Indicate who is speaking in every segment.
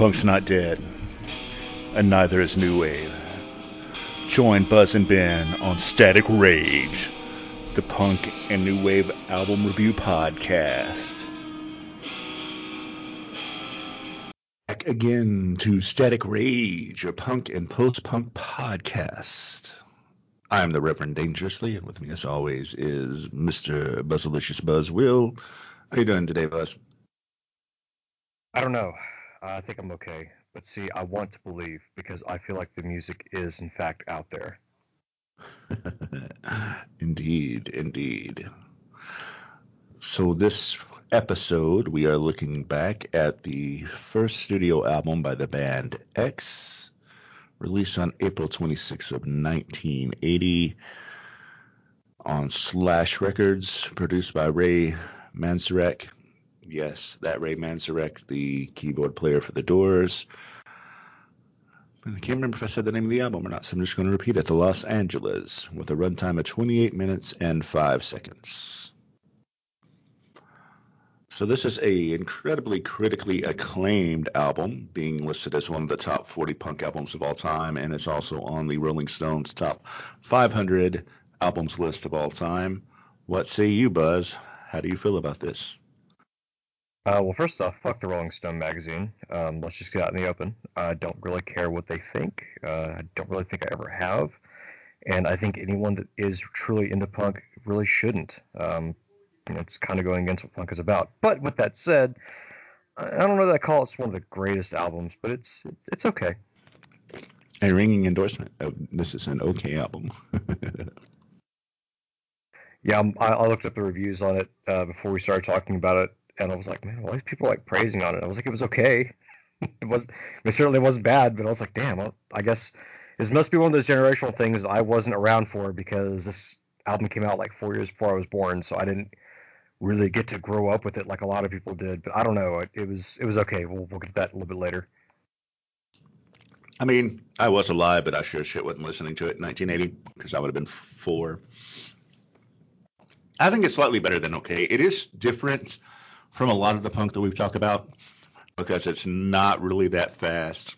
Speaker 1: Punk's not dead, and neither is New Wave. Join Buzz and Ben on Static Rage, the Punk and New Wave album review podcast. Back again to Static Rage, a punk and post punk podcast. I'm the Reverend Dangerously, and with me, as always, is Mr. Buzzalicious Buzz Will. How you doing today, Buzz?
Speaker 2: I don't know. I think I'm okay. But see, I want to believe because I feel like the music is in fact out there.
Speaker 1: indeed, indeed. So this episode, we are looking back at the first studio album by the band X, released on April 26th of 1980 on Slash Records, produced by Ray Manzarek Yes, that Ray Manzarek, the keyboard player for The Doors. I can't remember if I said the name of the album or not, so I'm just going to repeat it. The Los Angeles, with a runtime of 28 minutes and 5 seconds. So this is a incredibly critically acclaimed album, being listed as one of the top 40 punk albums of all time, and it's also on the Rolling Stones top 500 albums list of all time. What say you, Buzz? How do you feel about this?
Speaker 2: Uh, well, first off, fuck the Rolling Stone magazine. Um, let's just get out in the open. I don't really care what they think. Uh, I don't really think I ever have. And I think anyone that is truly into punk really shouldn't. Um, you know, it's kind of going against what punk is about. But with that said, I don't know that I call it one of the greatest albums, but it's it's okay.
Speaker 1: A ringing endorsement. Oh, this is an okay album.
Speaker 2: yeah, I, I, looked up the reviews on it uh, before we started talking about it, and I was like, man, why are people like praising on it? I was like, it was okay. it was, it certainly wasn't bad, but I was like, damn, I, I guess this must be one of those generational things that I wasn't around for because this album came out like four years before I was born, so I didn't really get to grow up with it like a lot of people did. But I don't know, it, it was it was okay. We'll we'll get to that a little bit later.
Speaker 1: I mean, I was alive, but I sure shit wasn't listening to it in 1980 because I would have been four. I think it's slightly better than okay. It is different from a lot of the punk that we've talked about because it's not really that fast.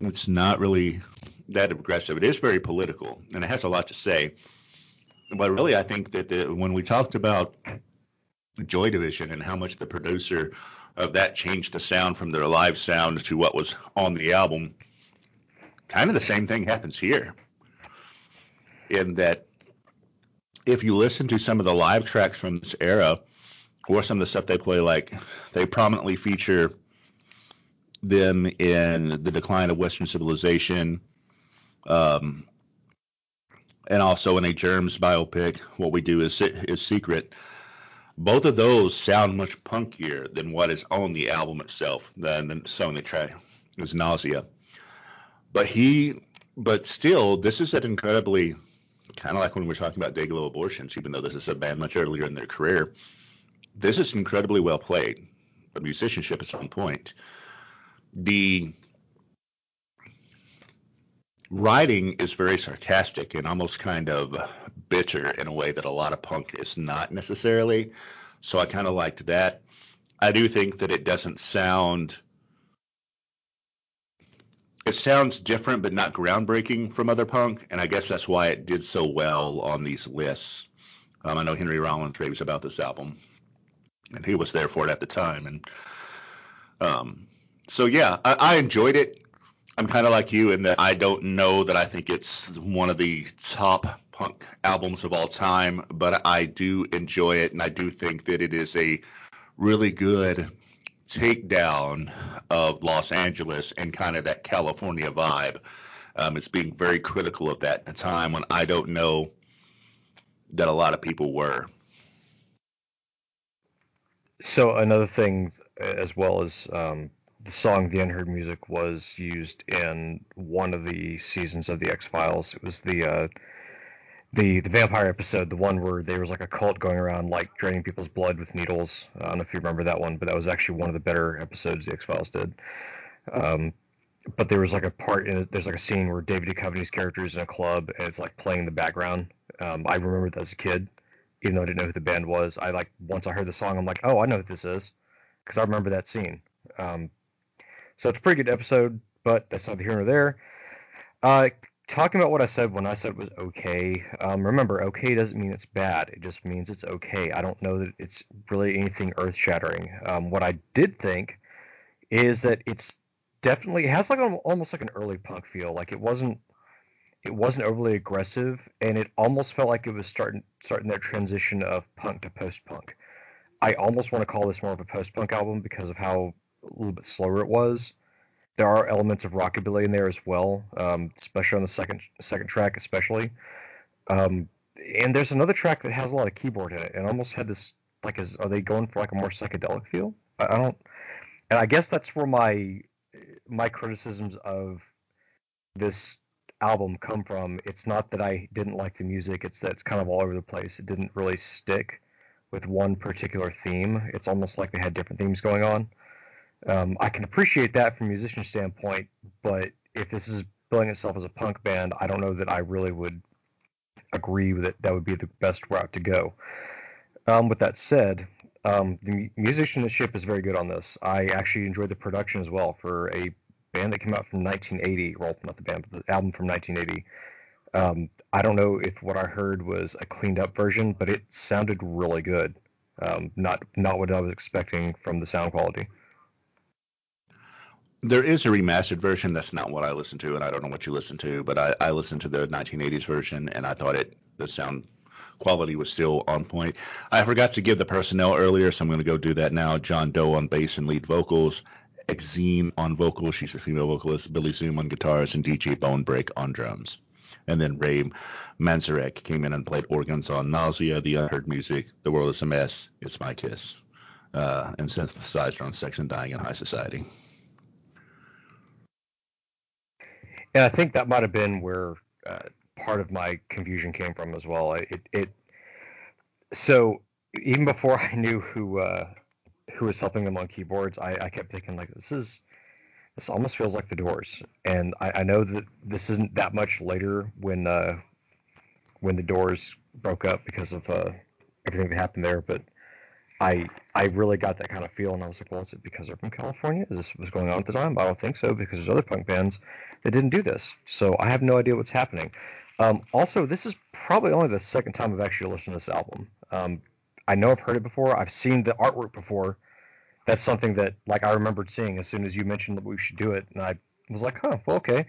Speaker 1: It's not really that aggressive. It is very political and it has a lot to say. But really, I think that the, when we talked about Joy Division and how much the producer of that changed the sound from their live sound to what was on the album, kind of the same thing happens here. In that, if you listen to some of the live tracks from this era, or some of the stuff they play, like they prominently feature them in the decline of Western civilization, um, and also in a Germs biopic. What we do is is secret. Both of those sound much punkier than what is on the album itself. Than the song they try is nausea. But he, but still, this is an incredibly kind of like when we are talking about Dayglo Abortions, even though this is a band much earlier in their career this is incredibly well played. The musicianship is on point. The writing is very sarcastic and almost kind of bitter in a way that a lot of punk is not necessarily. So I kind of liked that. I do think that it doesn't sound. It sounds different, but not groundbreaking from other punk, and I guess that's why it did so well on these lists. Um, I know Henry Rollins raves about this album and he was there for it at the time. And um, so yeah, I, I enjoyed it. I'm kind of like you in that I don't know that I think it's one of the top punk albums of all time, but I do enjoy it, and I do think that it is a really good takedown of Los Angeles and kind of that California vibe. Um, it's being very critical of that at a time when I don't know that a lot of people were.
Speaker 2: So another thing, as well as um, the song "The Unheard Music" was used in one of the seasons of the X Files. It was the uh, the the vampire episode, the one where there was like a cult going around like draining people's blood with needles. I don't know if you remember that one, but that was actually one of the better episodes the X Files did. Um, but there was like a part in it. There's like a scene where David Duchovny's character is in a club and it's like playing in the background. Um, I remember that as a kid even though I didn't know who the band was. I like once I heard the song, I'm like, oh, I know what this is, because I remember that scene. Um, So it's a pretty good episode, but that's neither here nor there. Uh, talking about what I said when I said it was okay. Um, remember, okay doesn't mean it's bad. It just means it's okay. I don't know that it's really anything earth shattering. Um, what I did think is that it's definitely it has like a, almost like an early punk feel. Like it wasn't it wasn't overly aggressive, and it almost felt like it was starting starting that transition of punk to post punk. I almost want to call this more of a post punk album because of how a little bit slower it was. There are elements of rockabilly in there as well, um, especially on the second second track, especially. Um, and there's another track that has a lot of keyboard in it, and almost had this like, is are they going for like a more psychedelic feel? I, I don't, and I guess that's where my my criticisms of this album come from. It's not that I didn't like the music; it's that it's kind of all over the place. It didn't really stick with one particular theme. It's almost like they had different themes going on. Um, I can appreciate that from a musician standpoint, but if this is billing itself as a punk band, I don't know that I really would agree that that would be the best route to go. Um, with that said, um, the musicianship is very good on this. I actually enjoyed the production as well for a band that came out from 1980. Well, not the band, but the album from 1980. Um, I don't know if what I heard was a cleaned up version, but it sounded really good. Um, not not what I was expecting from the sound quality.
Speaker 1: There is a remastered version. That's not what I listened to, and I don't know what you listened to, but I, I listened to the 1980s version, and I thought it the sound quality was still on point. I forgot to give the personnel earlier, so I'm going to go do that now. John Doe on bass and lead vocals, Exene on vocals, she's a female vocalist, Billy Zoom on guitars, and DJ Bonebrake on drums. And then Ray Manzarek came in and played organs on Nausea, The Unheard Music, The World is a Mess, It's My Kiss, uh, and synthesizer on Sex and Dying in High Society.
Speaker 2: And I think that might have been where uh, part of my confusion came from as well. It, it so even before I knew who uh, who was helping them on keyboards, I, I kept thinking like this is this almost feels like the Doors, and I, I know that this isn't that much later when uh, when the Doors broke up because of uh, everything that happened there, but I I really got that kind of feel, and I was like, well, is it because they're from California? Is this what's going on at the time? I don't think so, because there's other punk bands that didn't do this. So I have no idea what's happening. Um, also, this is probably only the second time I've actually listened to this album. Um, I know I've heard it before. I've seen the artwork before. That's something that like I remembered seeing as soon as you mentioned that we should do it, and I was like, huh, well, okay.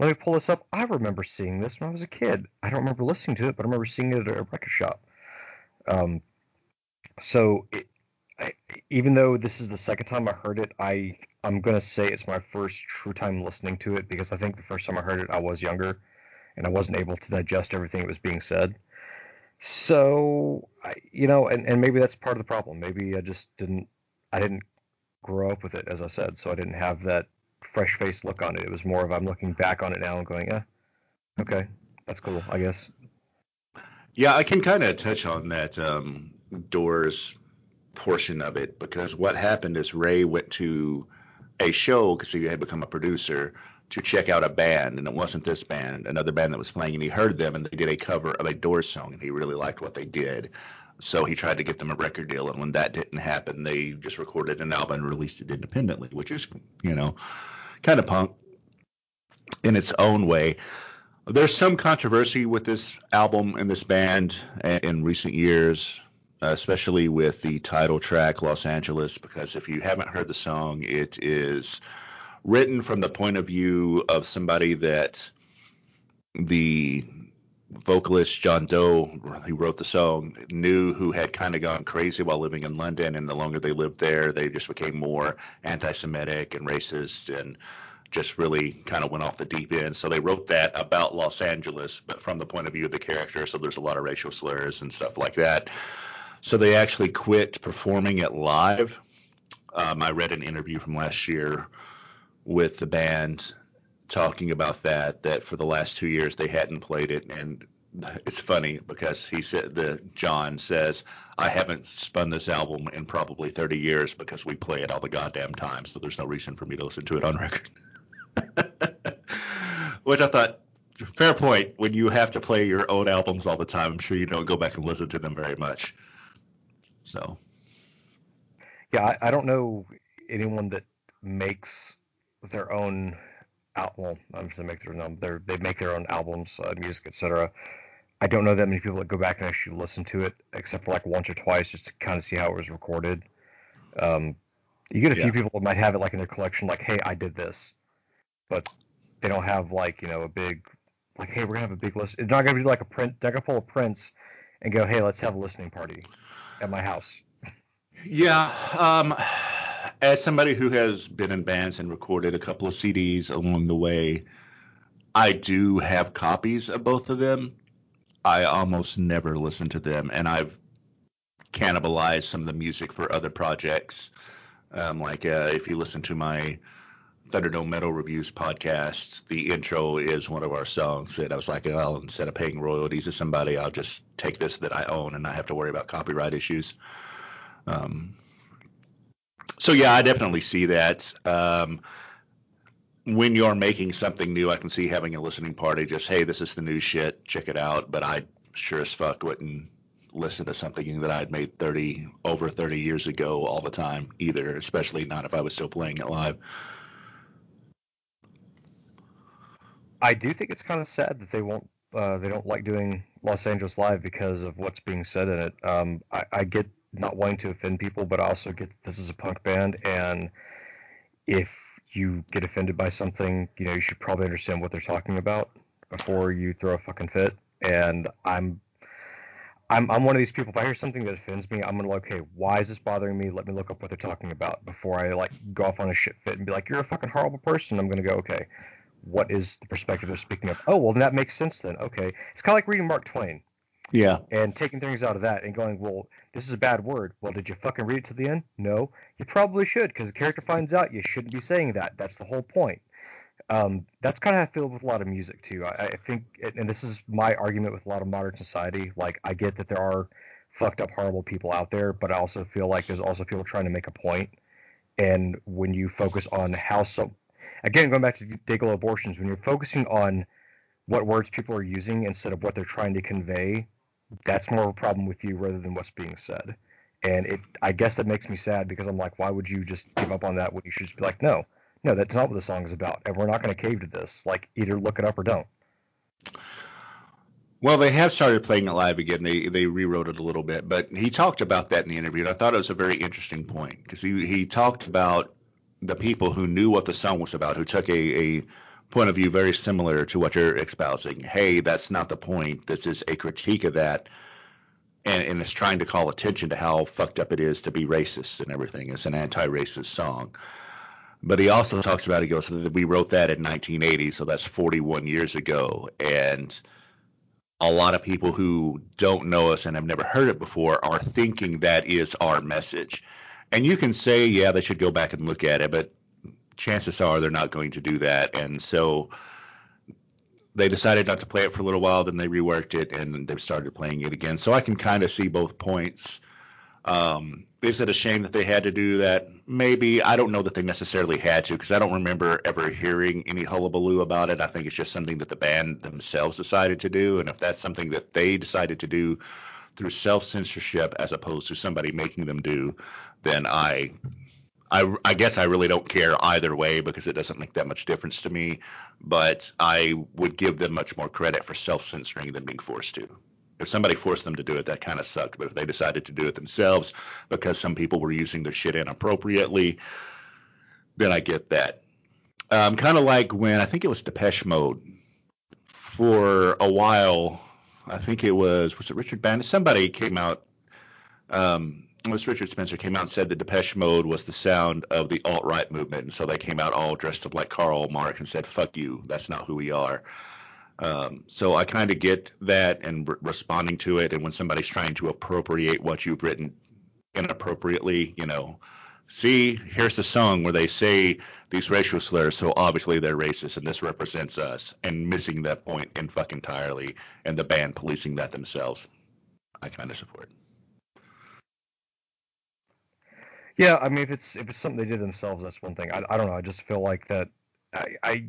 Speaker 2: Let me pull this up. I remember seeing this when I was a kid. I don't remember listening to it, but I remember seeing it at a record shop. Um, so it, I, even though this is the second time I heard it, I I'm gonna say it's my first true time listening to it because I think the first time I heard it I was younger, and I wasn't able to digest everything that was being said. So you know, and, and maybe that's part of the problem. Maybe I just didn't I didn't grow up with it as I said, so I didn't have that fresh faced look on it. It was more of I'm looking back on it now and going, yeah, okay, that's cool, I guess.
Speaker 1: Yeah, I can kind of touch on that um, Doors portion of it because what happened is Ray went to a show because he had become a producer to check out a band, and it wasn't this band, another band that was playing, and he heard them, and they did a cover of a Doors song, and he really liked what they did. So he tried to get them a record deal, and when that didn't happen, they just recorded an album and released it independently, which is, you know, kind of punk in its own way. There's some controversy with this album and this band in recent years especially with the title track Los Angeles, because if you haven't heard the song, it is written from the point of view of somebody that the vocalist John Doe, who wrote the song, knew who had kind of gone crazy while living in London, and the longer they lived there, they just became more anti-Semitic and racist and just really kind of went off the deep end. So they wrote that about Los Angeles, but from the point of view of the character. So there's a lot of racial slurs and stuff like that. So they actually quit performing it live. Um, I read an interview from last year with the band talking about that. That for the last two years they hadn't played it, and it's funny because he said the John says I haven't spun this album in probably 30 years because we play it all the goddamn time. So there's no reason for me to listen to it on record. Which I thought fair point. When you have to play your own albums all the time, I'm sure you don't go back and listen to them very much. So.
Speaker 2: Yeah, I, I don't know anyone that makes their own album. I'm just make their own. They they make their own albums, uh, music, etc. I don't know that many people that go back and actually listen to it, except for like once or twice, just to kind of see how it was recorded. Um, you get a few people that might have it like in their collection, like, hey, I did this, but they don't have like you know a big like, hey, we're gonna have a big list. It's not gonna be like a print. They're gonna pull a Prince and go, hey, let's have a listening party at my house.
Speaker 1: Yeah. Um, as somebody who has been in bands and recorded a couple of CDs along the way, I do have copies of both of them. I almost never listen to them, and I've cannibalized some of the music for other projects. Um, like uh, if you listen to my Thunderdome Metal Reviews podcast, the intro is one of our songs that I was like, well, instead of paying royalties to somebody, I'll just take this that I own and not have to worry about copyright issues. Um, so yeah, I definitely see that. Um, when you're making something new, I can see having a listening party. Just hey, this is the new shit, check it out. But I sure as fuck wouldn't listen to something that I'd made 30 over 30 years ago all the time either, especially not if I was still playing it live.
Speaker 2: I do think it's kind of sad that they won't. Uh, they don't like doing Los Angeles live because of what's being said in it. Um, I, I get not wanting to offend people, but also get this is a punk band, and if you get offended by something, you know you should probably understand what they're talking about before you throw a fucking fit. And I'm, I'm, I'm one of these people. If I hear something that offends me, I'm gonna like, okay, why is this bothering me? Let me look up what they're talking about before I like go off on a shit fit and be like, you're a fucking horrible person. I'm gonna go, okay, what is the perspective they're speaking of? Oh, well, then that makes sense then. Okay, it's kind of like reading Mark Twain
Speaker 1: Yeah.
Speaker 2: and taking things out of that and going, well, this is a bad word. Well, did you fucking read it to the end? No. You probably should, because the character finds out you shouldn't be saying that. That's the whole point. Um, that's kind of how I feel with a lot of music too. I, I think, and this is my argument with a lot of modern society. Like, I get that there are fucked up, horrible people out there, but I also feel like there's also people trying to make a point. And when you focus on how so, again, going back to Dayglo abortions, when you're focusing on what words people are using instead of what they're trying to convey, that's more of a problem with you rather than what's being said. And it, I guess that makes me sad because I'm like, why would you just give up on that when you should just be like, no, no, that's not what the song is about, and we're not going to cave to this. Like, either look it up or don't.
Speaker 1: Well, they have started playing it live again. They they rewrote it a little bit, but he talked about that in the interview, and I thought it was a very interesting point because he he talked about the people who knew what the song was about, who took a, a point of view very similar to what you're espousing. Hey, that's not the point. This is a critique of that, and, and it's trying to call attention to how fucked up it is to be racist and everything. It's an anti-racist song. But he also talks about he goes, we wrote that in 1980, so that's 41 years ago, and a lot of people who don't know us and have never heard it before are thinking that is our message. And you can say, yeah, they should go back and look at it, but chances are they're not going to do that. And so they decided not to play it for a little while, then they reworked it and they've started playing it again. So I can kind of see both points. Um, is it a shame that they had to do that? Maybe. I don't know that they necessarily had to because I don't remember ever hearing any hullabaloo about it. I think it's just something that the band themselves decided to do. And if that's something that they decided to do through self censorship as opposed to somebody making them do, then I. I, I guess I really don't care either way because it doesn't make that much difference to me, but I would give them much more credit for self censoring than being forced to if somebody forced them to do it, that kind of sucked. But if they decided to do it themselves because some people were using their shit inappropriately, then I get that. Um, kind of like when I think it was Depeche Mode for a while. I think it was was it Richard Bandit? Somebody came out. Um, was Richard Spencer came out and said that Depeche Mode was the sound of the alt right movement, and so they came out all dressed up like Karl Marx and said, "Fuck you, that's not who we are." Um, so I kind of get that and re- responding to it. And when somebody's trying to appropriate what you've written inappropriately, you know, see, here's the song where they say these racial slurs, so obviously they're racist and this represents us, and missing that point in fuck entirely, and the band policing that themselves. I kind of support.
Speaker 2: Yeah, I mean, if it's if it's something they did themselves, that's one thing. I, I don't know. I just feel like that. I, I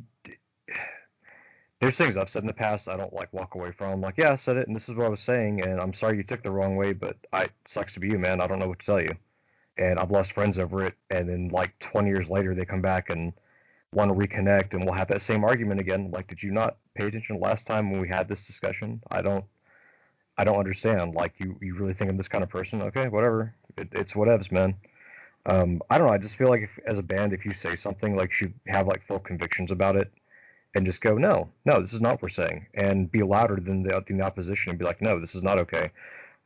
Speaker 2: there's things I've said in the past I don't like walk away from. like, yeah, I said it, and this is what I was saying, and I'm sorry you took the wrong way, but I it sucks to be you, man. I don't know what to tell you. And I've lost friends over it, and then like 20 years later, they come back and want to reconnect and we'll have that same argument again. Like, did you not pay attention last time when we had this discussion? I don't, I don't understand. Like, you, you really think I'm this kind of person? Okay, whatever. It, it's whatevs, man. Um, I don't know. I just feel like if, as a band, if you say something, like, you have like full convictions about it, and just go, no, no, this is not what we're saying, and be louder than the, than the opposition and be like, no, this is not okay.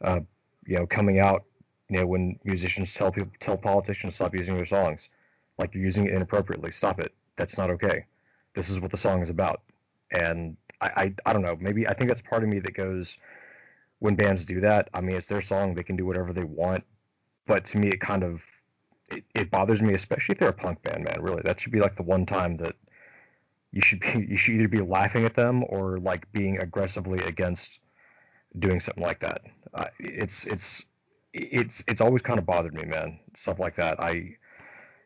Speaker 2: Uh, you know, coming out, you know, when musicians tell people, tell politicians stop using their songs, like you're using it inappropriately, stop it. That's not okay. This is what the song is about. And I, I, I don't know. Maybe I think that's part of me that goes when bands do that. I mean, it's their song; they can do whatever they want. But to me, it kind of it, it bothers me, especially if they're a punk band, man. Really, that should be like the one time that you should be you should either be laughing at them or like being aggressively against doing something like that. Uh, it's it's it's it's always kind of bothered me, man. Stuff like that. I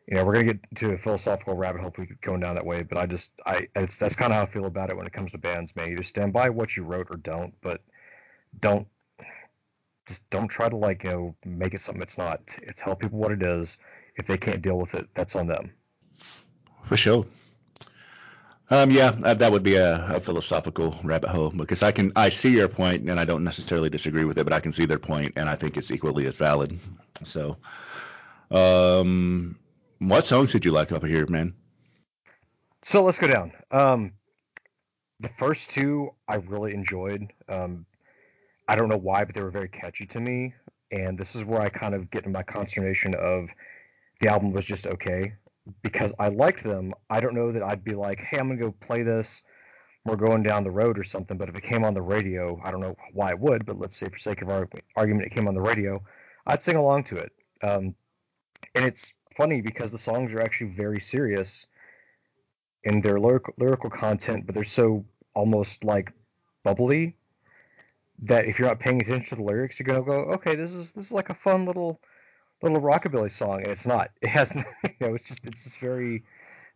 Speaker 2: you know, we're gonna get to a philosophical rabbit hole if we keep going down that way, but I just, I, it's that's kind of how I feel about it when it comes to bands, man. Either stand by what you wrote or don't, but don't, just don't try to like, you know, make it something it's not. Tell people what it is. If they can't deal with it, that's on them.
Speaker 1: For sure. Um, yeah, that would be a, a, philosophical rabbit hole because I can I see your point and I don't necessarily disagree with it, but I can see their point and I think it's equally as valid. So, um, what songs did you like up here, man?
Speaker 2: So let's go down. Um, the first two I really enjoyed. Um, I don't know why, but they were very catchy to me. And this is where I kind of get in my consternation of the album was just okay because I liked them. I don't know that I'd be like, hey, I'm gonna go play this. We're going down the road or something. But if it came on the radio, I don't know why it would, but let's say for sake of our argument, it came on the radio, I'd sing along to it. Um, and it's funny because the songs are actually very serious in their lyrical, lyrical content, but they're so almost like bubbly that if you're not paying attention to the lyrics, you're gonna go, okay, this is this is like a fun little little rockabilly song, and it's not. It has, you know, it's just it's just very.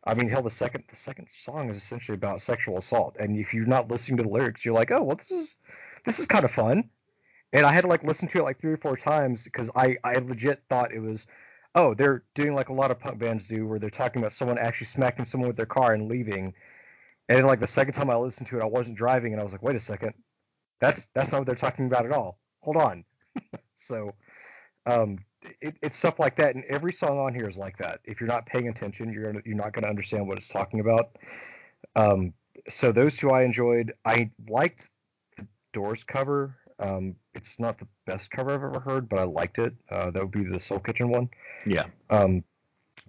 Speaker 2: I mean, hell, the second the second song is essentially about sexual assault, and if you're not listening to the lyrics, you're like, oh, well, this is this is kind of fun. And I had to like listen to it like three or four times because I I legit thought it was oh, they're doing like a lot of punk bands do, where they're talking about someone actually smacking someone with their car and leaving. And then like the second time I listened to it, I wasn't driving, and I was like, wait a second, that's that's not what they're talking about at all. Hold on. so, um, it, it's stuff like that, and every song on here is like that. If you're not paying attention, you're gonna, you're not going to understand what it's talking about. Um, so those two I enjoyed. I liked the Doors cover. Um, it's not the best cover I've ever heard, but I liked it. Uh, that would be the Soul Kitchen one.
Speaker 1: Yeah.
Speaker 2: Um,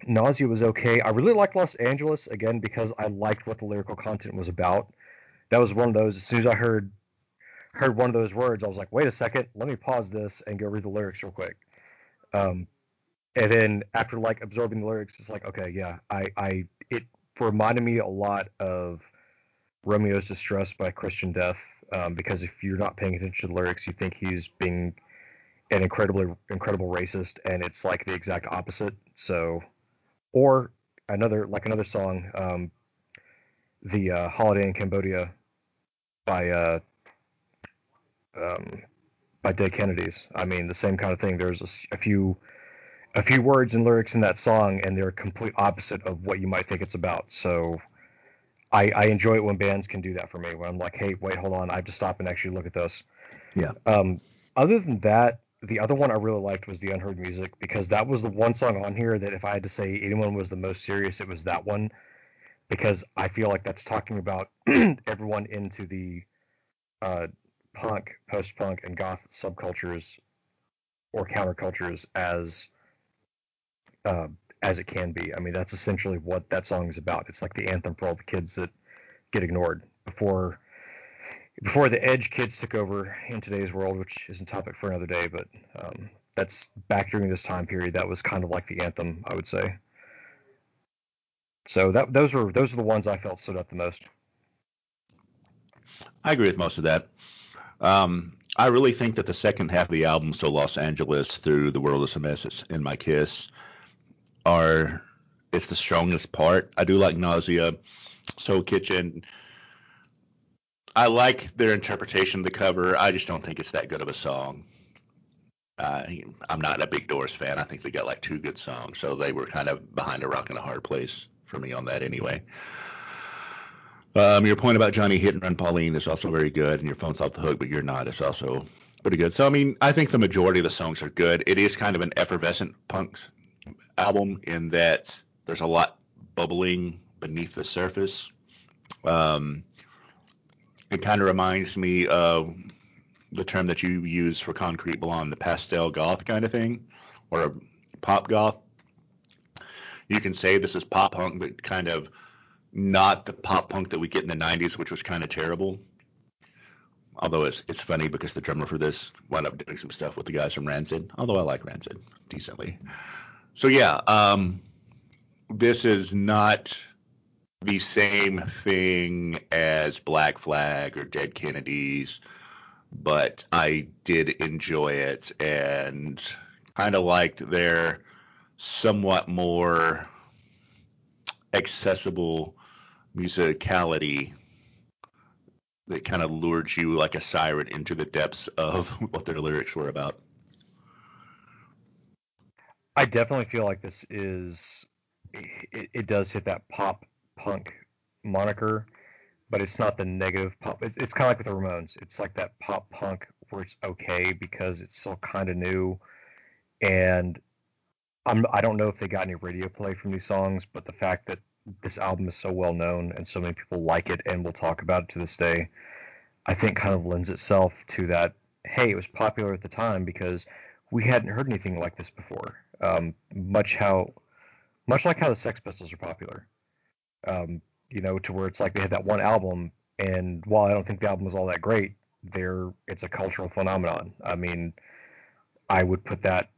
Speaker 2: Nausea was okay. I really liked Los Angeles again because I liked what the lyrical content was about. That was one of those. As soon as I heard heard one of those words, I was like, wait a second, let me pause this and go read the lyrics real quick. Um, and then after like absorbing the lyrics, it's like, okay, yeah, I, I, it reminded me a lot of Romeo's Distress by Christian Death um, because if you're not paying attention to the lyrics, you think he's being an incredibly incredible racist, and it's like the exact opposite. So, or another like another song, um, the uh, Holiday in Cambodia by uh, um, by Dead Kennedys. I mean, the same kind of thing. There's a, a few a few words and lyrics in that song, and they're complete opposite of what you might think it's about. So I, I enjoy it when bands can do that for me. When I'm like, hey, wait, hold on, I have to stop and actually look at this.
Speaker 1: Yeah.
Speaker 2: Um, other than that, the other one I really liked was the Unheard Music because that was the one song on here that if I had to say anyone was the most serious, it was that one because I feel like that's talking about everyone into the uh, punk, post-punk, and goth subcultures or countercultures as uh, as it can be. I mean, that's essentially what that song is about. It's like the anthem for all the kids that get ignored before before the edge kids took over in today's world, which is a topic for another day. But um, that's back during this time period. That was kind of like the anthem, I would say. So that those were those are the ones I felt stood out the most.
Speaker 1: I agree with most of that. Um, I really think that the second half of the album, so Los Angeles through the world of Semessis and My Kiss, are it's the strongest part. I do like Nausea, Soul Kitchen. I like their interpretation of the cover. I just don't think it's that good of a song. Uh, I'm not a big Doors fan. I think they got like two good songs, so they were kind of behind a rock and a hard place for me on that anyway. Um, your point about Johnny Hit and Run Pauline is also very good, and your phone's off the hook, but you're not. It's also pretty good. So I mean, I think the majority of the songs are good. It is kind of an effervescent punk album in that there's a lot bubbling beneath the surface. Um, it kind of reminds me of the term that you use for Concrete Blonde, the pastel goth kind of thing, or pop goth. You can say this is pop punk, but kind of not the pop punk that we get in the 90s, which was kind of terrible. Although it's it's funny because the drummer for this wound up doing some stuff with the guys from Rancid. Although I like Rancid decently. So yeah, um, this is not the same thing as Black Flag or Dead Kennedys, but I did enjoy it and kind of liked their somewhat more accessible musicality that kind of lured you like a siren into the depths of what their lyrics were about.
Speaker 2: I definitely feel like this is it, it does hit that pop punk moniker, but it's not the negative pop. It's, it's kind of like with the Ramones. It's like that pop punk where it's okay because it's still kind of new, and I'm I don't know if they got any radio play from these songs, but the fact that this album is so well known and so many people like it and will talk about it to this day, I think kind of lends itself to that. Hey, it was popular at the time because we hadn't heard anything like this before. Um, much how, much like how the Sex Pistols are popular. Um, you know, to where it's like they had that one album, and while I don't think the album was all that great, there it's a cultural phenomenon. I mean, I would put that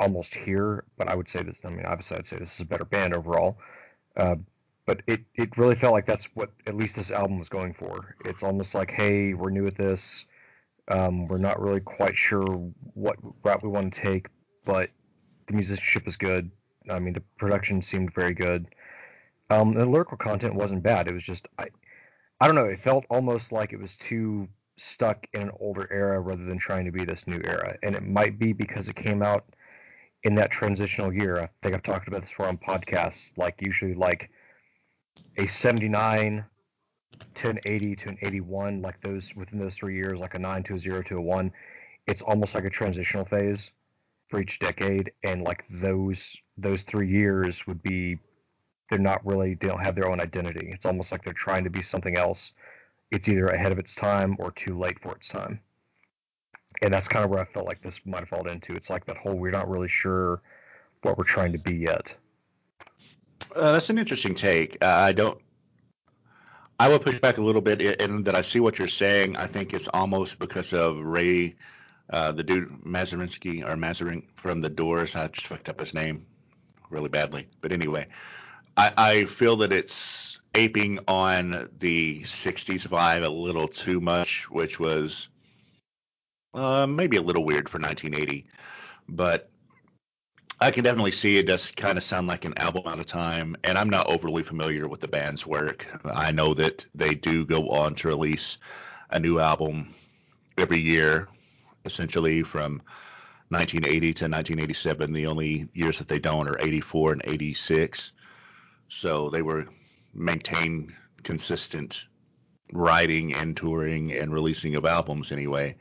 Speaker 2: almost here, but I would say this. I mean, obviously, I'd say this is a better band overall. Uh, but it, it really felt like that's what at least this album was going for. It's almost like, hey, we're new at this. Um, we're not really quite sure what route we want to take, but the musicianship is good. I mean, the production seemed very good. Um, the lyrical content wasn't bad. It was just, I, I don't know. It felt almost like it was too stuck in an older era rather than trying to be this new era. And it might be because it came out in that transitional year. I think I've talked about this before on podcasts. Like usually, like a 79 to an 80 to an 81, like those within those three years, like a 9 to a 0 to a 1. It's almost like a transitional phase for each decade, and like those those three years would be they're not really they don't have their own identity. It's almost like they're trying to be something else. It's either ahead of its time or too late for its time and that's kind of where I felt like this might have fallen into. It's like that whole we're not really sure what we're trying to be yet.
Speaker 1: Uh, that's an interesting take. Uh, I don't. I would push back a little bit in that I see what you're saying. I think it's almost because of Ray, uh, the dude Mazarinsky or Mazarin from The Doors. I just fucked up his name really badly, but anyway, I, I feel that it's aping on the '60s vibe a little too much, which was uh, maybe a little weird for 1980, but I can definitely see it does kind of sound like an album out of time. And I'm not overly familiar with the band's work. I know that they do go on to release a new album every year, essentially from 1980 to 1987. The only years that they don't are 84 and 86. So they were maintained consistent writing and touring and releasing of albums anyway.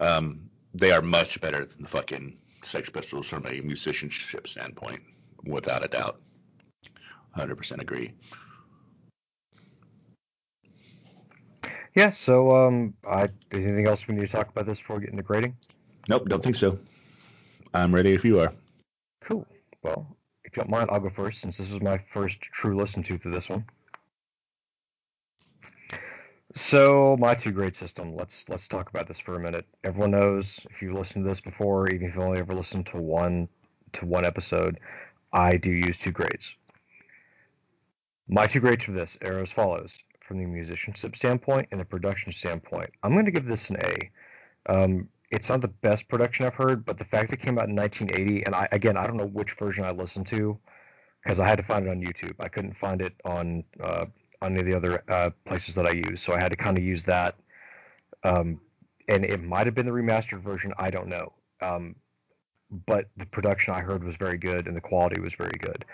Speaker 1: Um, they are much better than the fucking Sex Pistols from a musicianship standpoint, without a doubt. 100% agree.
Speaker 2: Yeah. So, um, I anything else we need to talk about this before we get into grading?
Speaker 1: Nope, don't think so. I'm ready if you are.
Speaker 2: Cool. Well, if you don't mind, I'll go first since this is my first true listen to to this one. So my two grade system. Let's let's talk about this for a minute. Everyone knows if you listened to this before, even if you've only ever listened to one to one episode, I do use two grades. My two grades for this are as follows: from the musicianship standpoint and the production standpoint, I'm going to give this an A. Um, it's not the best production I've heard, but the fact that it came out in 1980, and I again I don't know which version I listened to because I had to find it on YouTube. I couldn't find it on uh, on any of the other uh, places that I use. So I had to kind of use that. Um, and it might have been the remastered version. I don't know. Um, but the production I heard was very good and the quality was very good.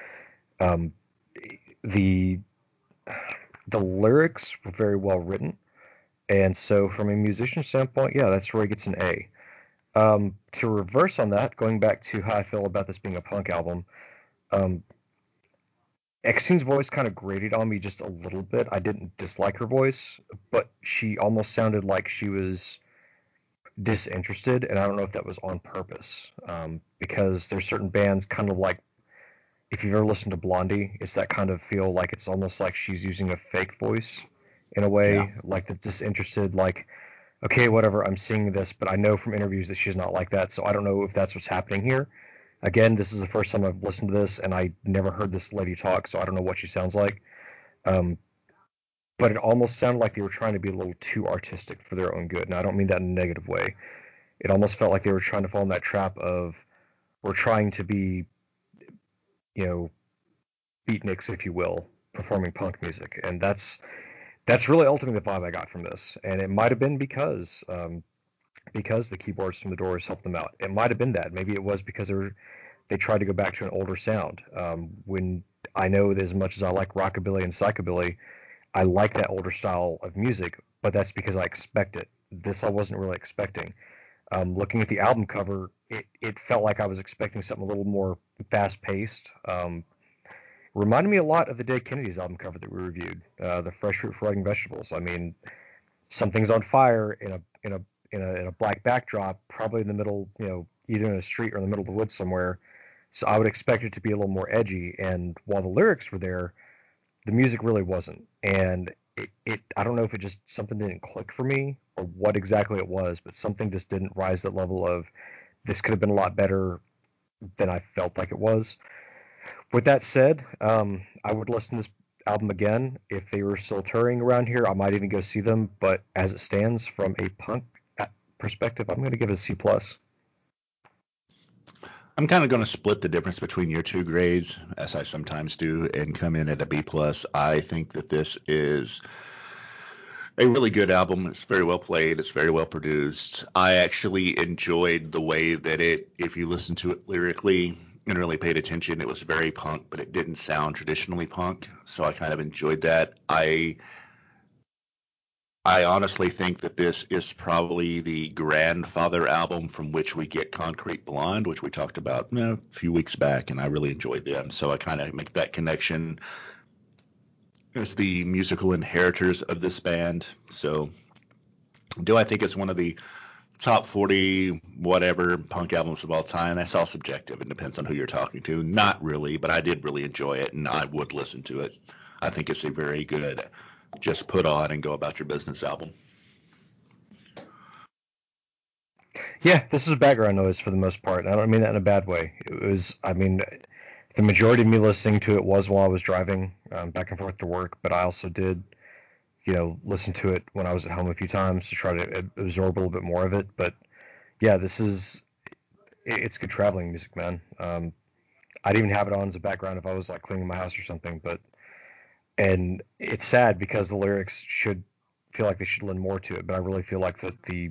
Speaker 2: Um, the the lyrics were very well written, and so from a musician standpoint, yeah, that's where he gets an A. Um, to reverse on that, going back to how I feel about this being a punk album, um, Exene's voice kind of grated on me just a little bit. I didn't dislike her voice, but she almost sounded like she was disinterested, and I don't know if that was on purpose. Um, because there's certain bands kind of like if you've ever listened to Blondie, it's that kind of feel like it's almost like she's using a fake voice in a way, yeah. like the disinterested, like, okay, whatever, I'm seeing this, but I know from interviews that she's not like that, so I don't know if that's what's happening here. Again, this is the first time I've listened to this, and I never heard this lady talk, so I don't know what she sounds like. Um, but it almost sounded like they were trying to be a little too artistic for their own good, and I don't mean that in a negative way. It almost felt like they were trying to fall in that trap of we're trying to be you know, beatniks, if you will, performing punk music, and that's that's really ultimately the vibe I got from this. And it might have been because um, because the keyboards from the Doors helped them out. It might have been that. Maybe it was because they were, they tried to go back to an older sound. Um, when I know that as much as I like rockabilly and psychobilly, I like that older style of music, but that's because I expect it. This I wasn't really expecting. Um, looking at the album cover, it, it felt like I was expecting something a little more fast paced. Um, reminded me a lot of the Dead Kennedys album cover that we reviewed, uh, the Fresh Fruit for Rotting Vegetables. I mean, something's on fire in a in a in a in a black backdrop, probably in the middle, you know, either in a street or in the middle of the woods somewhere. So I would expect it to be a little more edgy. And while the lyrics were there, the music really wasn't. And it, it I don't know if it just something didn't click for me or what exactly it was, but something just didn't rise that level of this could have been a lot better than I felt like it was. With that said, um, I would listen to this album again if they were still touring around here. I might even go see them. But as it stands, from a punk perspective, I'm going to give it a C plus.
Speaker 1: I'm kind of going to split the difference between your two grades, as I sometimes do, and come in at a B plus. I think that this is a really good album. It's very well played. It's very well produced. I actually enjoyed the way that it, if you listen to it lyrically and really paid attention, it was very punk, but it didn't sound traditionally punk. So I kind of enjoyed that. I I honestly think that this is probably the grandfather album from which we get Concrete Blonde, which we talked about you know, a few weeks back, and I really enjoyed them. So I kind of make that connection as the musical inheritors of this band. So, do I think it's one of the top 40 whatever punk albums of all time? That's all subjective. It depends on who you're talking to. Not really, but I did really enjoy it and I would listen to it. I think it's a very good just put on and go about your business album.
Speaker 2: Yeah, this is background noise for the most part. I don't mean that in a bad way. It was, I mean, the majority of me listening to it was while I was driving um, back and forth to work, but I also did, you know, listen to it when I was at home a few times to try to absorb a little bit more of it. But yeah, this is it's good traveling music, man. Um, I'd even have it on as a background if I was like cleaning my house or something. But and it's sad because the lyrics should feel like they should lend more to it, but I really feel like that the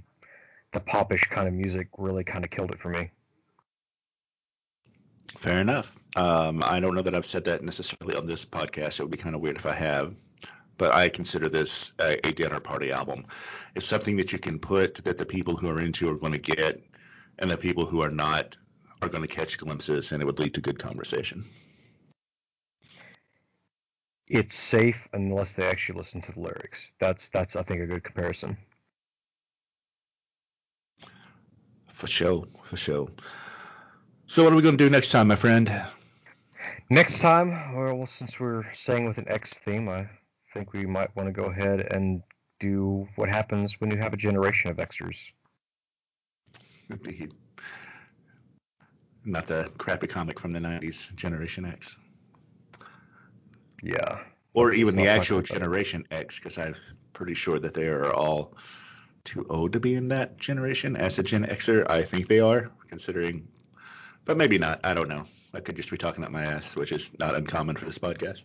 Speaker 2: the popish kind of music really kind of killed it for me.
Speaker 1: Fair enough. Um, I don't know that I've said that necessarily on this podcast. It would be kind of weird if I have, but I consider this a, a dinner party album. It's something that you can put that the people who are into are going to get, and the people who are not are going to catch glimpses, and it would lead to good conversation.
Speaker 2: It's safe unless they actually listen to the lyrics. That's that's I think a good comparison.
Speaker 1: For sure, for sure. So what are we going to do next time, my friend?
Speaker 2: Next time, well, since we're staying with an X theme, I think we might want to go ahead and do what happens when you have a generation of Xers.
Speaker 1: Indeed. Not the crappy comic from the 90s, Generation X.
Speaker 2: Yeah.
Speaker 1: Or even the actual Generation X, because I'm pretty sure that they are all too old to be in that generation. As a Gen Xer, I think they are, considering but maybe not. I don't know. I could just be talking up my ass, which is not uncommon for this podcast.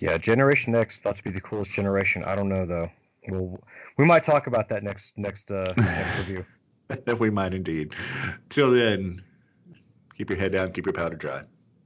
Speaker 2: Yeah, Generation X thought to be the coolest generation. I don't know though. We'll we might talk about that next next uh, next review.
Speaker 1: we might indeed. Till then, keep your head down, keep your powder dry.